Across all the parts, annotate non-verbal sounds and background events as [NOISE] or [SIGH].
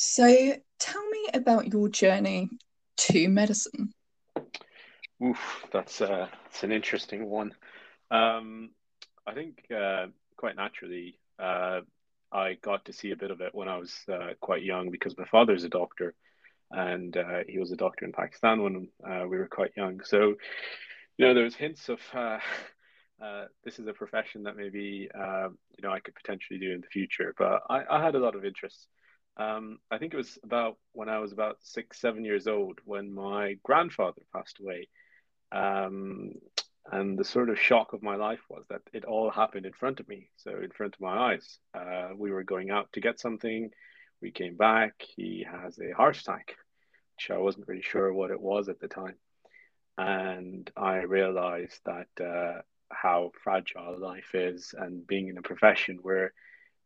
So tell me about your journey to medicine. Oof, that's uh, that's an interesting one. Um, I think uh, quite naturally, uh, I got to see a bit of it when I was uh, quite young because my father's a doctor, and uh, he was a doctor in Pakistan when uh, we were quite young. So, you know, there was hints of uh, [LAUGHS] uh, this is a profession that maybe uh, you know I could potentially do in the future. But I, I had a lot of interest. Um, I think it was about when I was about six, seven years old when my grandfather passed away. Um, and the sort of shock of my life was that it all happened in front of me. So, in front of my eyes, uh, we were going out to get something. We came back. He has a heart attack, which I wasn't really sure what it was at the time. And I realized that uh, how fragile life is, and being in a profession where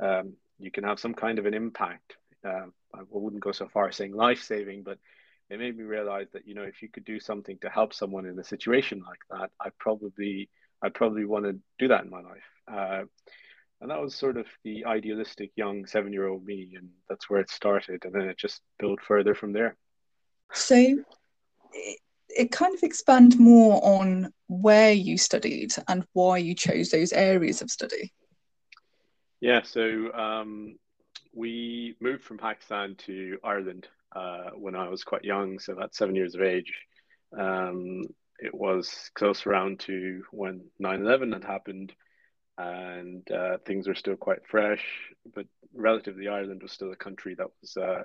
um, you can have some kind of an impact. Uh, I wouldn't go so far as saying life saving, but it made me realize that you know if you could do something to help someone in a situation like that i probably i probably want to do that in my life. Uh, and that was sort of the idealistic young seven year old me and that's where it started and then it just built further from there. So it, it kind of expand more on where you studied and why you chose those areas of study. Yeah so um, we moved from pakistan to ireland uh, when I was quite young, so about seven years of age. Um, it was close around to when 9 11 had happened, and uh, things were still quite fresh, but relatively, Ireland was still a country that was uh,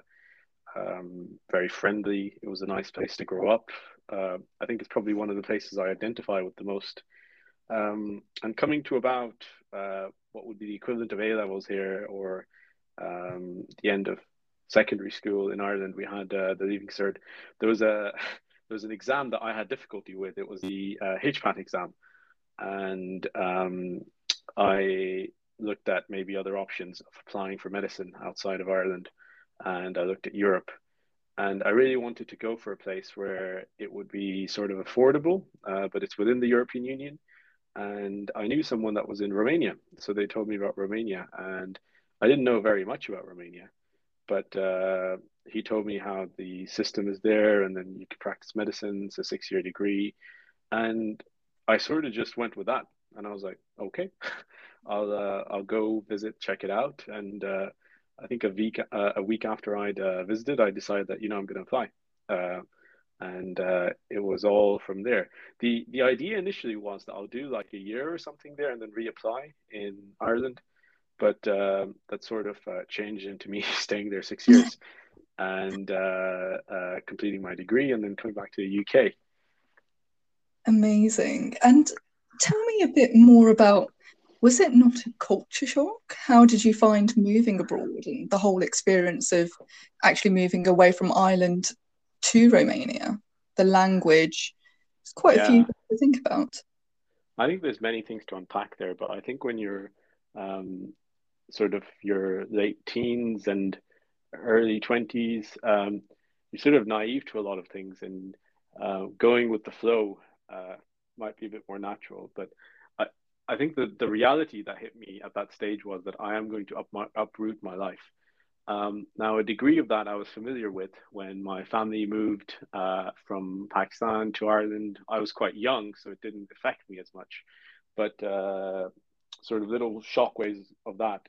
um, very friendly. It was a nice place to grow up. Uh, I think it's probably one of the places I identify with the most. Um, and coming to about uh, what would be the equivalent of A levels here, or um, the end of secondary school in Ireland, we had uh, the Leaving Cert. There was a [LAUGHS] there was an exam that I had difficulty with. It was the uh, HPAT exam, and um, I looked at maybe other options of applying for medicine outside of Ireland, and I looked at Europe, and I really wanted to go for a place where it would be sort of affordable, uh, but it's within the European Union. And I knew someone that was in Romania, so they told me about Romania, and I didn't know very much about Romania but uh, he told me how the system is there and then you can practice medicine it's a six year degree. And i sort of just went with that and i was like okay [LAUGHS] i'll uh, i'll go visit check it out. And uh, i think a week uh, a week after i'd uh, visited i decided that you know i'm going to apply uh, and it was all from there. The the idea initially was that i'll do like a year or something there and then reapply in ireland but uh, that sort of uh, changed into me [LAUGHS] staying there six years and uh, uh, completing my degree and then coming back to the UK. Amazing. And tell me a bit more about was it not a culture shock? How did you find moving abroad and the whole experience of actually moving away from Ireland to Romania? The language, it's quite yeah. a few to think about. I think there's many things to unpack there, but I think when you're um, sort of your late teens and early 20s, um, you're sort of naive to a lot of things and uh, going with the flow uh, might be a bit more natural. But I, I think that the reality that hit me at that stage was that I am going to up my, uproot my life. Um, now, a degree of that I was familiar with when my family moved uh, from Pakistan to Ireland. I was quite young, so it didn't affect me as much. But uh, sort of little shockwaves of that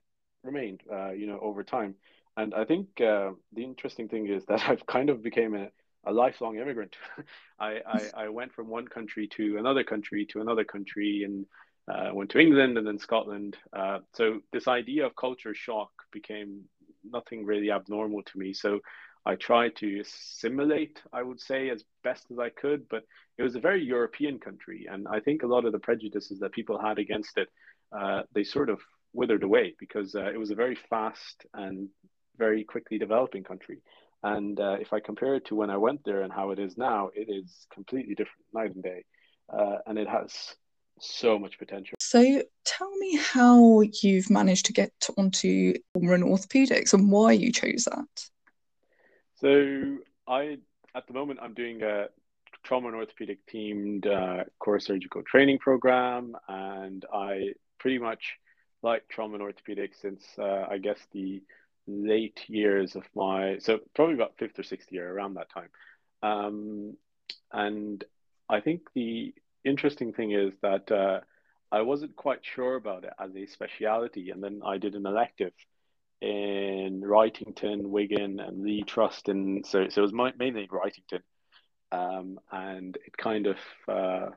remained, uh, you know, over time. And I think uh, the interesting thing is that [LAUGHS] I've kind of became a, a lifelong immigrant. [LAUGHS] I, I, [LAUGHS] I, went from one country to another country to another country and uh, went to England and then Scotland. Uh, so this idea of culture shock became nothing really abnormal to me. So I tried to assimilate, I would say, as best as I could, but it was a very European country. And I think a lot of the prejudices that people had against it, uh, they sort of withered away because uh, it was a very fast and very quickly developing country. And uh, if I compare it to when I went there and how it is now, it is completely different, night and day. Uh, and it has so much potential. So tell me how you've managed to get onto trauma orthopedics and why you chose that. So I, at the moment, I'm doing a trauma and orthopedic themed uh, core surgical training program, and I pretty much like trauma and orthopedics since uh, I guess the late years of my so probably about fifth or sixth year around that time. Um, and i think the interesting thing is that uh, i wasn't quite sure about it as a speciality and then i did an elective in Wrightington, Wigan, and Leigh Trust, and so so it was mainly Wrightington, um, and it kind of uh,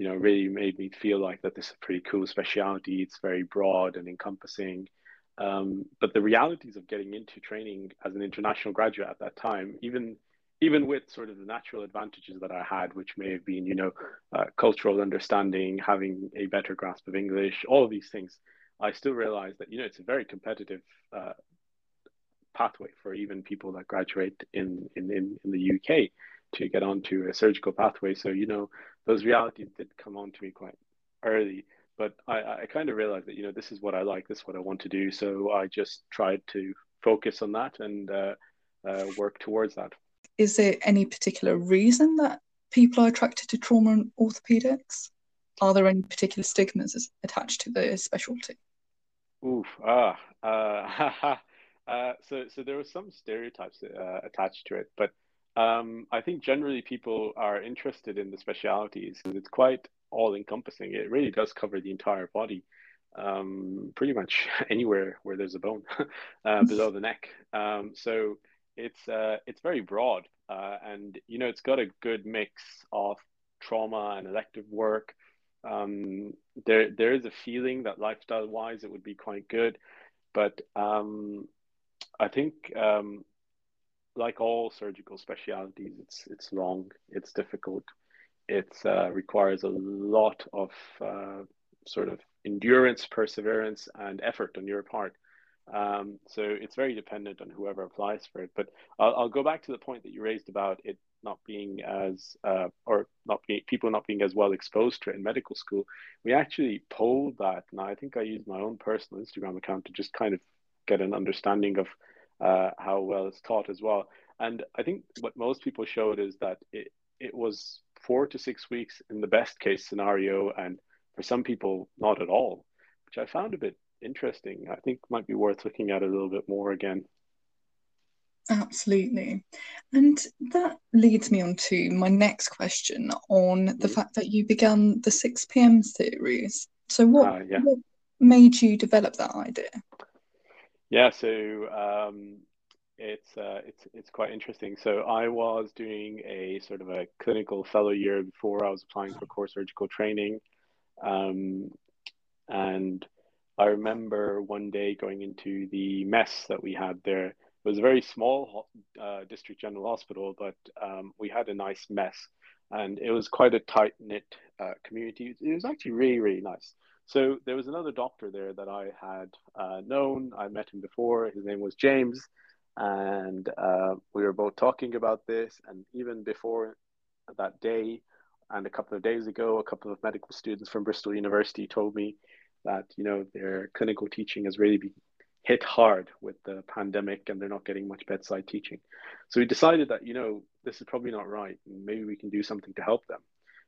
you know really made me feel like that this is a pretty cool specialty. It's very broad and encompassing, um, but the realities of getting into training as an international graduate at that time, even even with sort of the natural advantages that I had, which may have been you know uh, cultural understanding, having a better grasp of English, all of these things I still realize that you know it's a very competitive uh, pathway for even people that graduate in, in in in the UK to get onto a surgical pathway. So you know those realities did come on to me quite early, but I, I kind of realized that you know this is what I like, this is what I want to do. So I just tried to focus on that and uh, uh, work towards that. Is there any particular reason that people are attracted to trauma and orthopedics? Are there any particular stigmas attached to the specialty? Oof, ah, uh, [LAUGHS] uh, so so there were some stereotypes uh, attached to it, but um, I think generally people are interested in the specialities. It's quite all encompassing. It really does cover the entire body, um, pretty much [LAUGHS] anywhere where there's a bone [LAUGHS] uh, below the neck. Um, so it's uh, it's very broad, uh, and you know it's got a good mix of trauma and elective work um, there there is a feeling that lifestyle wise it would be quite good, but um, I think um, like all surgical specialities, it's it's long, it's difficult, it uh, requires a lot of uh, sort of endurance, perseverance, and effort on your part. Um, so it's very dependent on whoever applies for it. But I'll, I'll, go back to the point that you raised about it not being as uh, or not being people not being as well exposed to it in medical school. We actually polled that, and I think I used my own personal Instagram account to just kind of get an understanding of uh, how well it's taught as well. And I think what most people showed is that it it was four to six weeks in the best case scenario, and for some people not at all, which I found a bit interesting. I think might be worth looking at a little bit more again. Absolutely. And that leads me on to my next question on the mm-hmm. fact that you began the 6 p.m. series. So, what, uh, yeah. what made you develop that idea? Yeah, so um, it's uh, it's it's quite interesting. So I was doing a sort of a clinical fellow year before I was applying for core surgical training, um, and I remember one day going into the mess that we had there. It was a very small uh, district general hospital, but um, we had a nice mess, and it was quite a tight knit uh, community. It was actually really really nice. So there was another doctor there that I had uh, known. I met him before. His name was James, and uh, we were both talking about this. And even before that day, and a couple of days ago, a couple of medical students from Bristol University told me that you know their clinical teaching has really been hit hard with the pandemic and they're not getting much bedside teaching. So we decided that, you know, this is probably not right. And maybe we can do something to help them.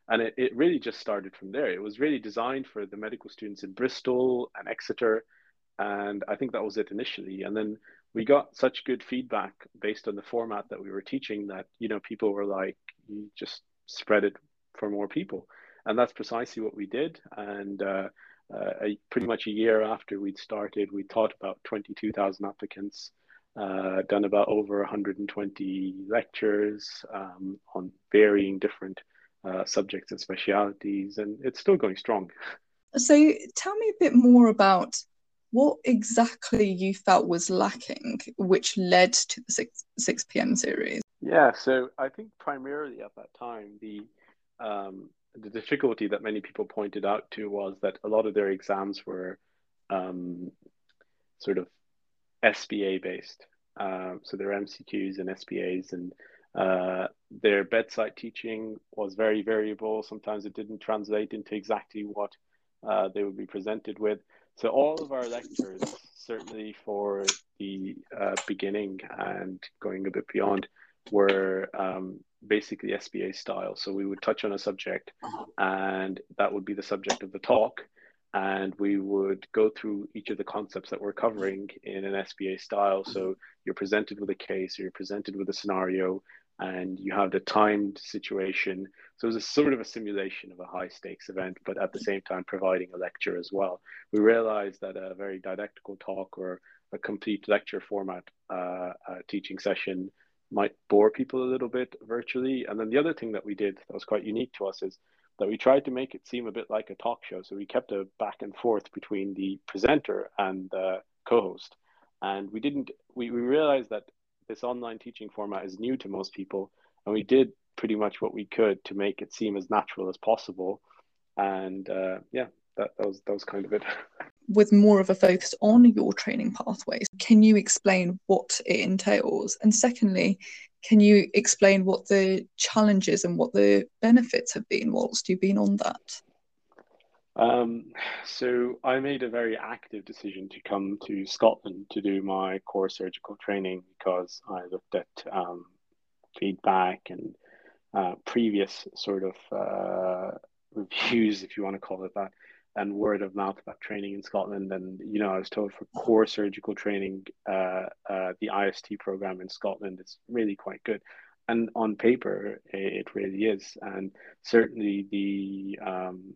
And it, it really just started from there. It was really designed for the medical students in Bristol and Exeter. And I think that was it initially. And then we got such good feedback based on the format that we were teaching that, you know, people were like, you just spread it for more people. And that's precisely what we did. And uh, uh, pretty much a year after we'd started, we taught about 22,000 applicants, uh, done about over 120 lectures um, on varying different uh, subjects and specialities, and it's still going strong. So, tell me a bit more about what exactly you felt was lacking, which led to the 6, 6 p.m. series. Yeah, so I think primarily at that time, the um, the difficulty that many people pointed out to was that a lot of their exams were um, sort of SBA based. Um, so their MCQs and SBAs, and uh, their bedside teaching was very variable. Sometimes it didn't translate into exactly what uh, they would be presented with. So all of our lectures, certainly for the uh, beginning and going a bit beyond, were um, basically SBA style. So we would touch on a subject, and that would be the subject of the talk. and we would go through each of the concepts that we're covering in an SBA style. So you're presented with a case, or you're presented with a scenario, and you have the timed situation. So it was a sort of a simulation of a high stakes event, but at the same time providing a lecture as well. We realized that a very didactical talk or a complete lecture format uh, teaching session might bore people a little bit virtually. And then the other thing that we did that was quite unique to us is that we tried to make it seem a bit like a talk show. So we kept a back and forth between the presenter and the co-host. And we didn't, we, we realized that this online teaching format is new to most people. And we did pretty much what we could to make it seem as natural as possible. And uh, yeah, that, that was that was kind of it. [LAUGHS] With more of a focus on your training pathways, can you explain what it entails? And secondly, can you explain what the challenges and what the benefits have been whilst you've been on that? Um, so I made a very active decision to come to Scotland to do my core surgical training because I looked at um, feedback and uh, previous sort of uh, reviews, if you want to call it that, and word of mouth about training in Scotland. And you know, I was told for core surgical training, uh, uh, the IST program in Scotland is really quite good. And on paper, it really is. And certainly the um,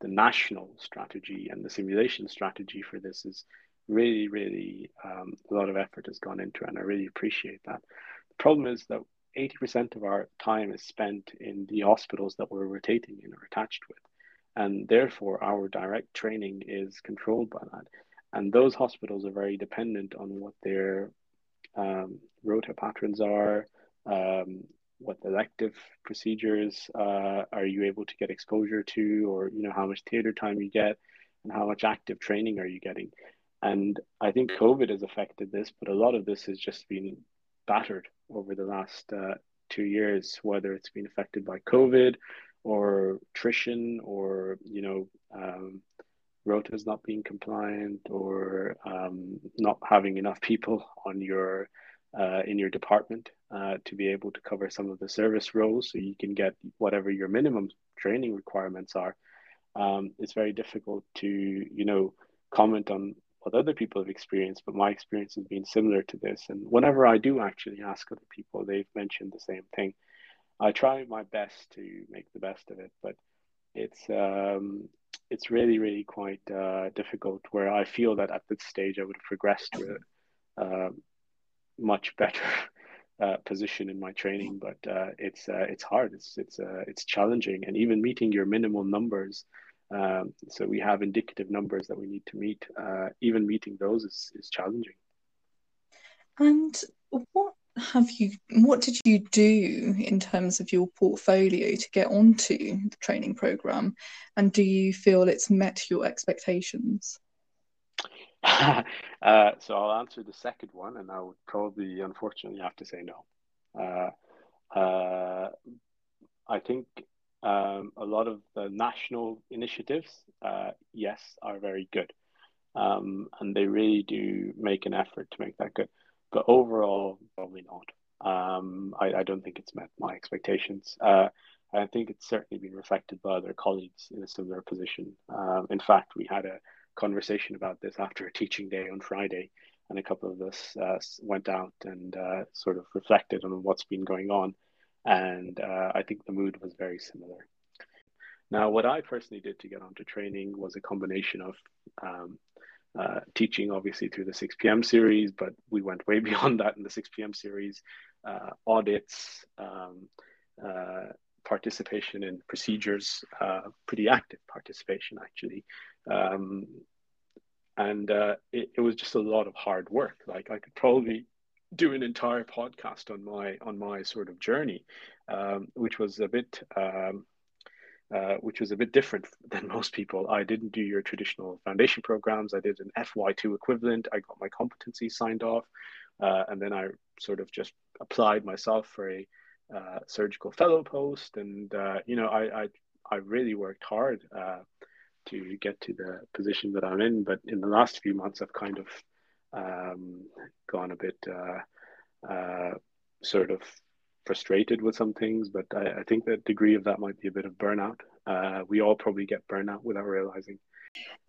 the national strategy and the simulation strategy for this is really, really um, a lot of effort has gone into, it, and I really appreciate that. The problem is that 80% of our time is spent in the hospitals that we're rotating in or attached with and therefore our direct training is controlled by that and those hospitals are very dependent on what their um, rota patterns are um, what elective procedures uh, are you able to get exposure to or you know how much theater time you get and how much active training are you getting? And i think covid has affected this but a lot of this has just been battered over the last uh, two years whether it's been affected by covid or attrition or you know um, rotas not being compliant or um, not having enough people on your uh, in your department uh, to be able to cover some of the service roles so you can get whatever your minimum training requirements are. Um, it's very difficult to you know comment on what other people have experienced but my experience has been similar to this. And whenever i do actually ask other people they've mentioned the same thing. I try my best to make the best of it, but it's um, it's really really quite uh, difficult. Where I feel that at this stage I would have progressed to a uh, much better [LAUGHS] uh, position in my training, but uh, it's uh, it's hard. It's it's uh, it's challenging, and even meeting your minimal numbers. Um, so we have indicative numbers that we need to meet. even meeting those is is challenging. And what have you what did you do in terms of your portfolio to get onto the training program and do you feel it's met your expectations [LAUGHS] uh, so i'll answer the second one and i would probably unfortunately have to say no uh, uh, i think um, a lot of the national initiatives uh, yes are very good um, and they really do make an effort to make that good but overall, probably not. Um, I, I, don't think it's met my expectations. Uh, I think it's certainly been reflected by other colleagues in a similar position. Um, in fact, we had a conversation about this after a teaching day on Friday, and a couple of us uh, went out and uh, sort of reflected on what's been going on. And uh, I think the mood was very similar. Now, what I personally did to get onto training was a combination of um, uh, teaching obviously through the 6 p.m. series, but we went way [LAUGHS] beyond that in the 6 p.m. series. Uh, audits, um, uh, participation in procedures, uh, pretty active participation actually. Um, and uh, it, it was just a lot of hard work. Like I could probably do an entire podcast on my on my sort of journey, um, which was a bit um, uh, which was a bit different than most people. I didn't do your traditional foundation programs. I did an FY2 equivalent. I got my competency signed off. Uh, and then I sort of just applied myself for a uh, surgical fellow post. And, uh, you know, I, I, I, really worked hard uh, to get to the position that I'm in. But in the last few months, I've kind of um, gone a bit sort of frustrated with some things, but I, I think the degree of that might be a bit of burnout. Uh, we all probably get burnout without realizing.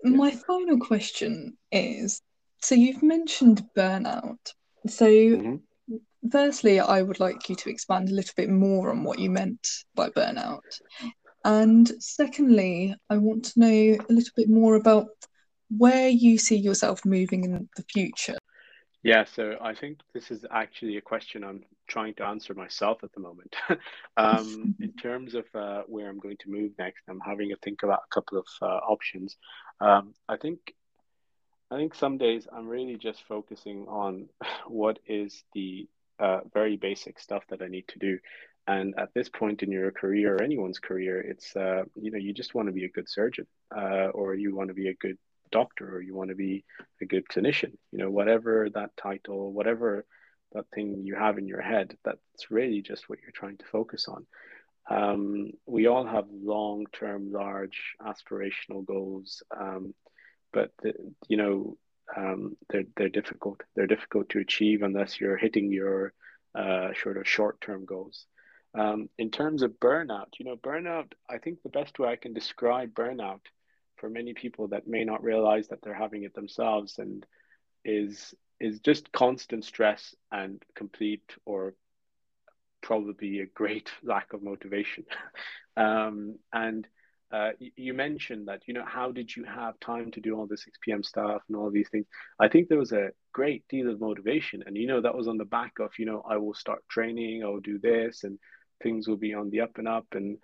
My final question is so you've mentioned burnout. So, hmm firstly, I would like you to expand a little bit more on what you meant by burnout. And secondly, I want to know a little bit more about where you see yourself moving in the future. Yeah, so I think this is actually a question I'm trying to answer myself at the moment. [LAUGHS] um, [LAUGHS] in terms of uh, where I'm going to move next, I'm having a think about a couple of uh, options. Um, I think I think some days I'm really just focusing on [LAUGHS] what is the uh, very basic stuff that I need to do. And at this point in your career or anyone's career, it's uh, you know you just want to be a good surgeon, uh, or you want to be a good doctor, or you want to be a good clinician. You know, whatever that title, whatever that thing you have in your head, that's really just what you're trying to focus on. Um, we all have long-term, large aspirational goals. Um, but the, you know um, they're they're difficult. They're difficult to achieve unless you're hitting your uh, sort of short term goals. Um, in terms of burnout, you know, burnout. I think the best way I can describe burnout for many people that may not realize that they're having it themselves and is is just constant stress and complete or probably a great [LAUGHS] lack of motivation. [LAUGHS] um, and uh, you mentioned that you know how did you have time to do all the 6 p.m stuff and all these things i think there was a great deal of motivation and you know that was on the back of you know i will start training i will do this and things will be on the up and up and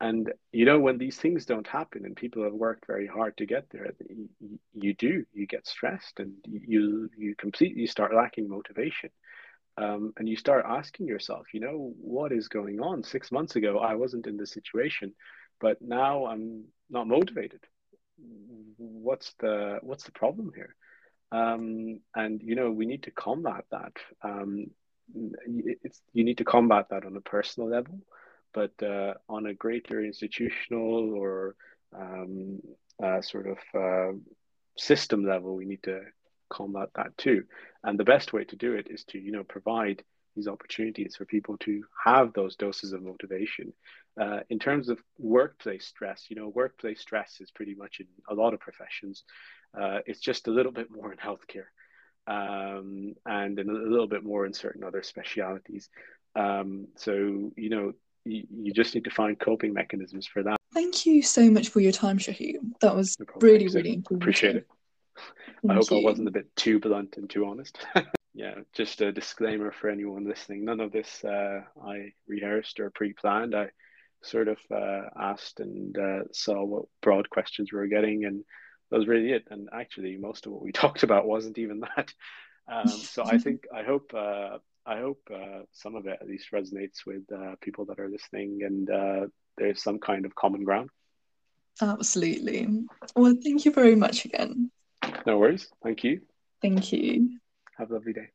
and you know when these things don't happen and people have worked very hard to get there you, you do you get stressed and you you completely start lacking motivation um, and you start asking yourself you know what is going on six months ago i wasn't in this situation but now I'm not motivated. What's the what's the problem here? Um, and you know we need to combat that. Um, you need to combat that on a personal level, but uh, on a greater institutional or um, uh, sort of uh, system level, we need to combat that too. And the best way to do it is to you know provide these opportunities for people to have those doses of motivation. Uh, in terms of workplace stress, you know, workplace stress is pretty much in a lot of professions. Uh, it's just a little bit more in healthcare um, and a little bit more in certain other specialities. Um, so, you know, you, you, just need to find coping mechanisms for that. Thank you so much for your time, Shahid. That was no really, really important. Appreciate it. Thank I hope you. I wasn't a bit too blunt and too honest. [LAUGHS] yeah, just a disclaimer for anyone listening. None of this uh, I rehearsed or pre-planned. I sort of uh, asked and uh, saw what broad questions we were getting, and that was really it. And actually, most of what we [LAUGHS] talked about wasn't even that. Um, so I [LAUGHS] think I hope uh, I hope uh, some of it at least resonates with uh, people that are listening, and uh there's some kind of common ground. Absolutely. Well, thank you very much again. No worries. Thank you. Thank you. Have a lovely day.